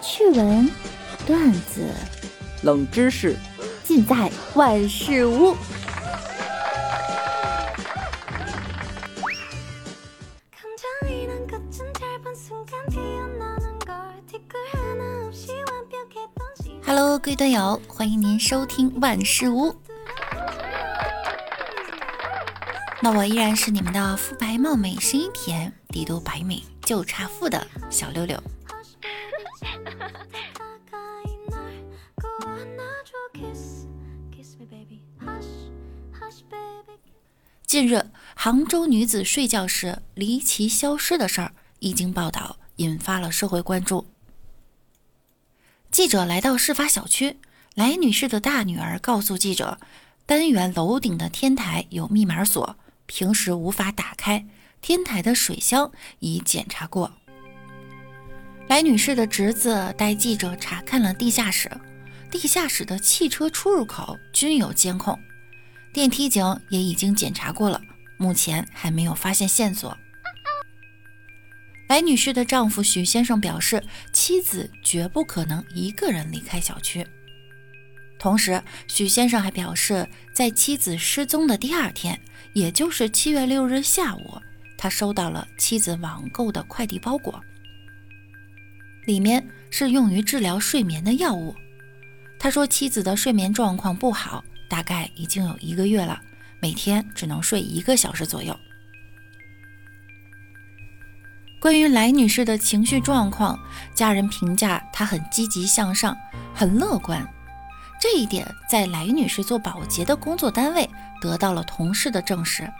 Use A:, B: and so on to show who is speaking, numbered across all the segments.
A: 趣闻、段子、
B: 冷知识，
A: 尽在万事屋。Hello，各位队友，欢迎您收听万事屋。那我依然是你们的肤白貌美、声音甜、帝都白美就差富的小六六。近日，杭州女子睡觉时离奇消失的事儿一经报道，引发了社会关注。记者来到事发小区，来女士的大女儿告诉记者，单元楼顶的天台有密码锁，平时无法打开。天台的水箱已检查过。来女士的侄子带记者查看了地下室，地下室的汽车出入口均有监控。电梯井也已经检查过了，目前还没有发现线索。白女士的丈夫许先生表示，妻子绝不可能一个人离开小区。同时，许先生还表示，在妻子失踪的第二天，也就是七月六日下午，他收到了妻子网购的快递包裹，里面是用于治疗睡眠的药物。他说，妻子的睡眠状况不好。大概已经有一个月了，每天只能睡一个小时左右。关于来女士的情绪状况，家人评价她很积极向上，很乐观。这一点在来女士做保洁的工作单位得到了同事的证实。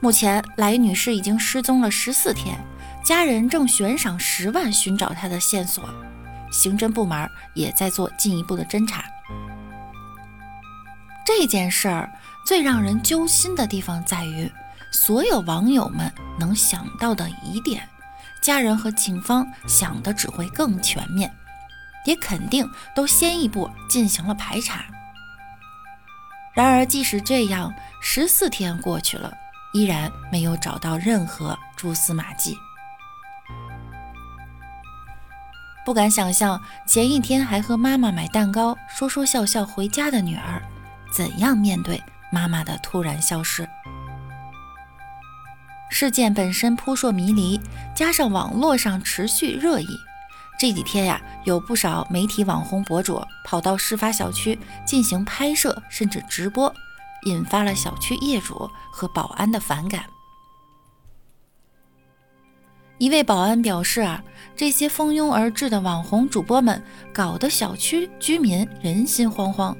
A: 目前，来女士已经失踪了十四天，家人正悬赏十万寻找她的线索，刑侦部门也在做进一步的侦查。这件事儿最让人揪心的地方在于，所有网友们能想到的疑点，家人和警方想的只会更全面，也肯定都先一步进行了排查。然而，即使这样，十四天过去了，依然没有找到任何蛛丝马迹。不敢想象，前一天还和妈妈买蛋糕、说说笑笑回家的女儿。怎样面对妈妈的突然消失？事件本身扑朔迷离，加上网络上持续热议，这几天呀，有不少媒体网红博主跑到事发小区进行拍摄，甚至直播，引发了小区业主和保安的反感。一位保安表示啊，这些蜂拥而至的网红主播们，搞得小区居民人心惶惶。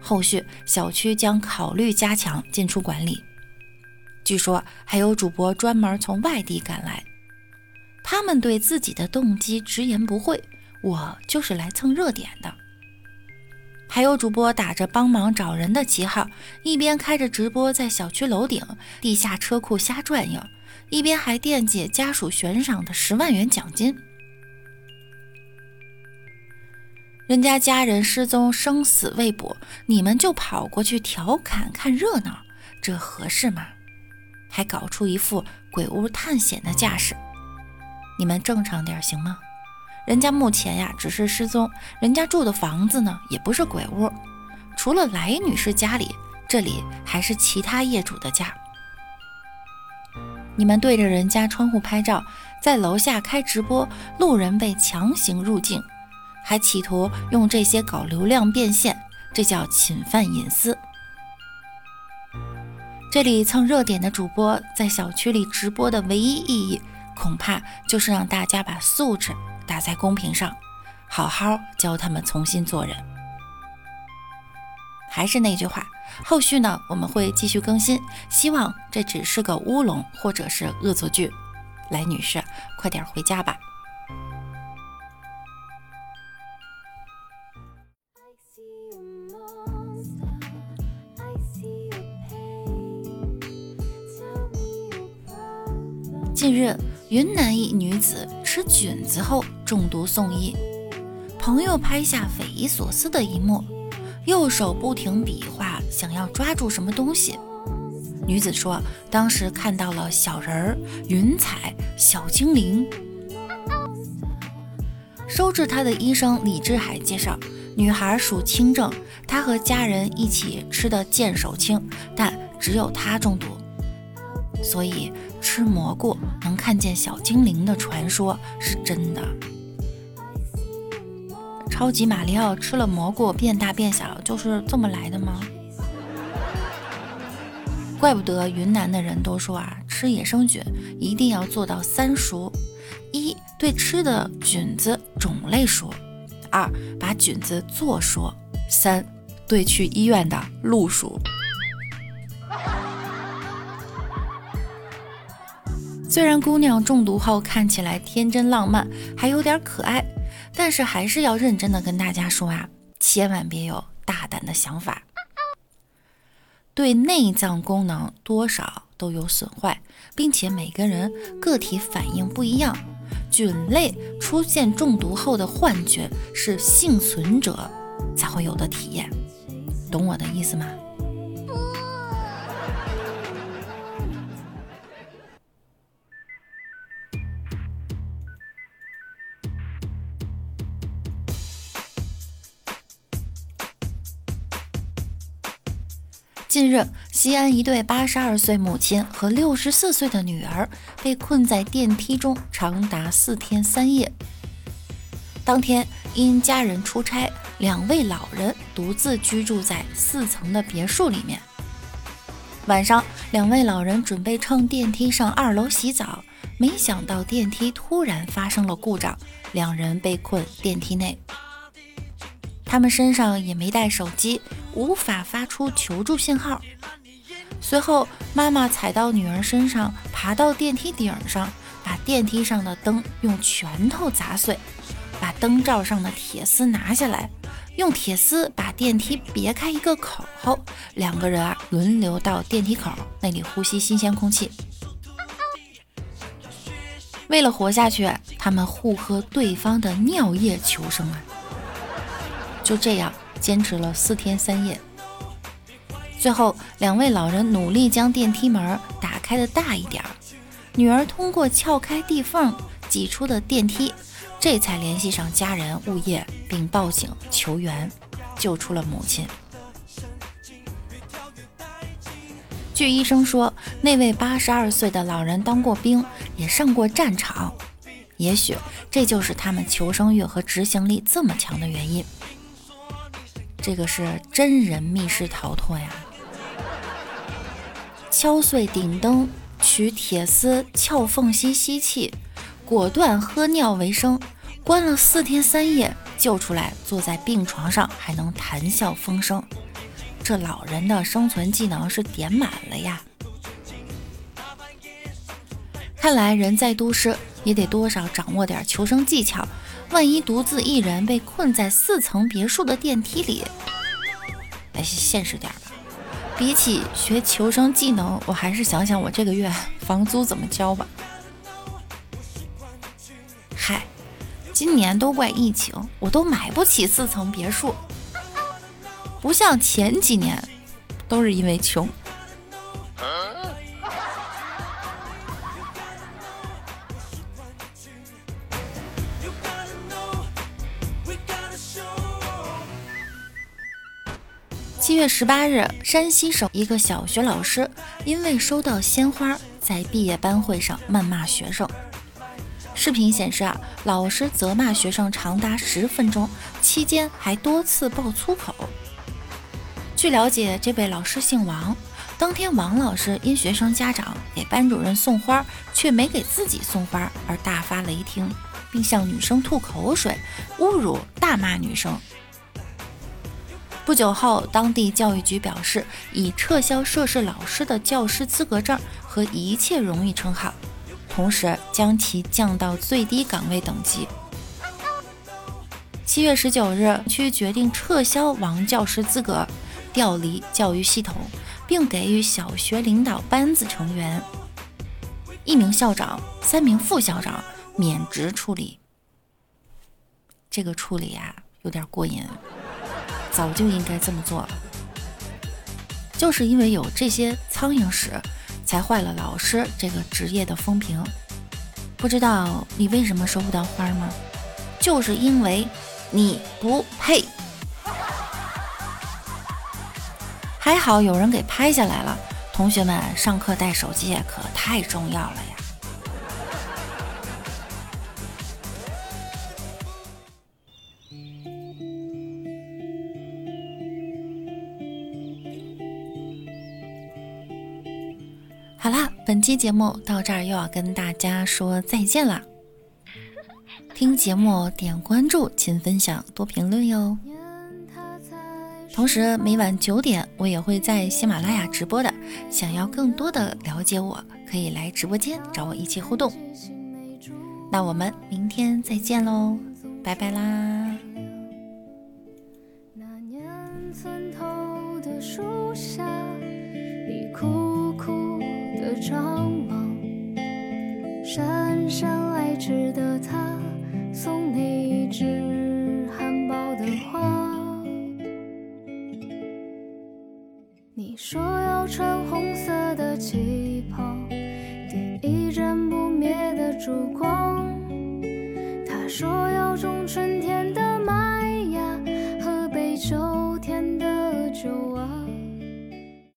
A: 后续小区将考虑加强进出管理。据说还有主播专门从外地赶来，他们对自己的动机直言不讳：“我就是来蹭热点的。”还有主播打着帮忙找人的旗号，一边开着直播在小区楼顶、地下车库瞎转悠，一边还惦记家属悬赏的十万元奖金。人家家人失踪，生死未卜，你们就跑过去调侃看热闹，这合适吗？还搞出一副鬼屋探险的架势，你们正常点行吗？人家目前呀只是失踪，人家住的房子呢也不是鬼屋，除了来女士家里，这里还是其他业主的家。你们对着人家窗户拍照，在楼下开直播，路人被强行入境。还企图用这些搞流量变现，这叫侵犯隐私。这里蹭热点的主播在小区里直播的唯一意义，恐怕就是让大家把素质打在公屏上，好好教他们重新做人。还是那句话，后续呢我们会继续更新，希望这只是个乌龙或者是恶作剧。来，女士，快点回家吧。近日，云南一女子吃菌子后中毒送医，朋友拍下匪夷所思的一幕，右手不停比划，想要抓住什么东西。女子说，当时看到了小人儿、云彩、小精灵。收治她的医生李志海介绍，女孩属轻症，她和家人一起吃的见手青，但只有她中毒。所以吃蘑菇能看见小精灵的传说是真的。超级马里奥吃了蘑菇变大变小，就是这么来的吗？怪不得云南的人都说啊，吃野生菌一定要做到三熟：一对吃的菌子种类熟；二把菌子做熟；三对去医院的路熟。虽然姑娘中毒后看起来天真浪漫，还有点可爱，但是还是要认真的跟大家说啊，千万别有大胆的想法。对内脏功能多少都有损坏，并且每个人个体反应不一样。菌类出现中毒后的幻觉是幸存者才会有的体验，懂我的意思吗？近日，西安一对八十二岁母亲和六十四岁的女儿被困在电梯中长达四天三夜。当天因家人出差，两位老人独自居住在四层的别墅里面。晚上，两位老人准备乘电梯上二楼洗澡，没想到电梯突然发生了故障，两人被困电梯内。他们身上也没带手机。无法发出求助信号。随后，妈妈踩到女儿身上，爬到电梯顶上，把电梯上的灯用拳头砸碎，把灯罩上的铁丝拿下来，用铁丝把电梯别开一个口后，两个人啊轮流到电梯口那里呼吸新鲜空气。为了活下去，他们互喝对方的尿液求生啊！就这样。坚持了四天三夜，最后两位老人努力将电梯门打开的大一点儿，女儿通过撬开地缝挤出的电梯，这才联系上家人物业并报警求援，救出了母亲。据医生说，那位八十二岁的老人当过兵，也上过战场，也许这就是他们求生欲和执行力这么强的原因。这个是真人密室逃脱呀！敲碎顶灯，取铁丝撬缝隙吸气，果断喝尿为生。关了四天三夜，救出来，坐在病床上还能谈笑风生。这老人的生存技能是点满了呀！看来人在都市也得多少掌握点求生技巧。万一独自一人被困在四层别墅的电梯里，来现实点吧。比起学求生技能，我还是想想我这个月房租怎么交吧。嗨，今年都怪疫情，我都买不起四层别墅，不像前几年，都是因为穷。月十八日，山西省一个小学老师因为收到鲜花，在毕业班会上谩骂学生。视频显示啊，老师责骂学生长达十分钟，期间还多次爆粗口。据了解，这位老师姓王。当天，王老师因学生家长给班主任送花，却没给自己送花，而大发雷霆，并向女生吐口水，侮辱、大骂女生。不久后，当地教育局表示，已撤销涉事老师的教师资格证和一切荣誉称号，同时将其降到最低岗位等级。七月十九日，区决定撤销王教师资格，调离教育系统，并给予小学领导班子成员一名校长、三名副校长免职处理。这个处理啊，有点过瘾。早就应该这么做了，就是因为有这些苍蝇屎，才坏了老师这个职业的风评。不知道你为什么收不到花吗？就是因为你不配。还好有人给拍下来了，同学们上课带手机可太重要了呀。好啦，本期节目到这儿又要跟大家说再见啦。听节目点关注，请分享多评论哟。同时每晚九点我也会在喜马拉雅直播的，想要更多的了解我，可以来直播间找我一起互动。那我们明天再见喽，拜拜啦。那年村头的树下，张望，姗姗来迟的他送你一枝含苞的花。你说要穿红色的旗袍，点一盏不灭的烛光。他说要种春天。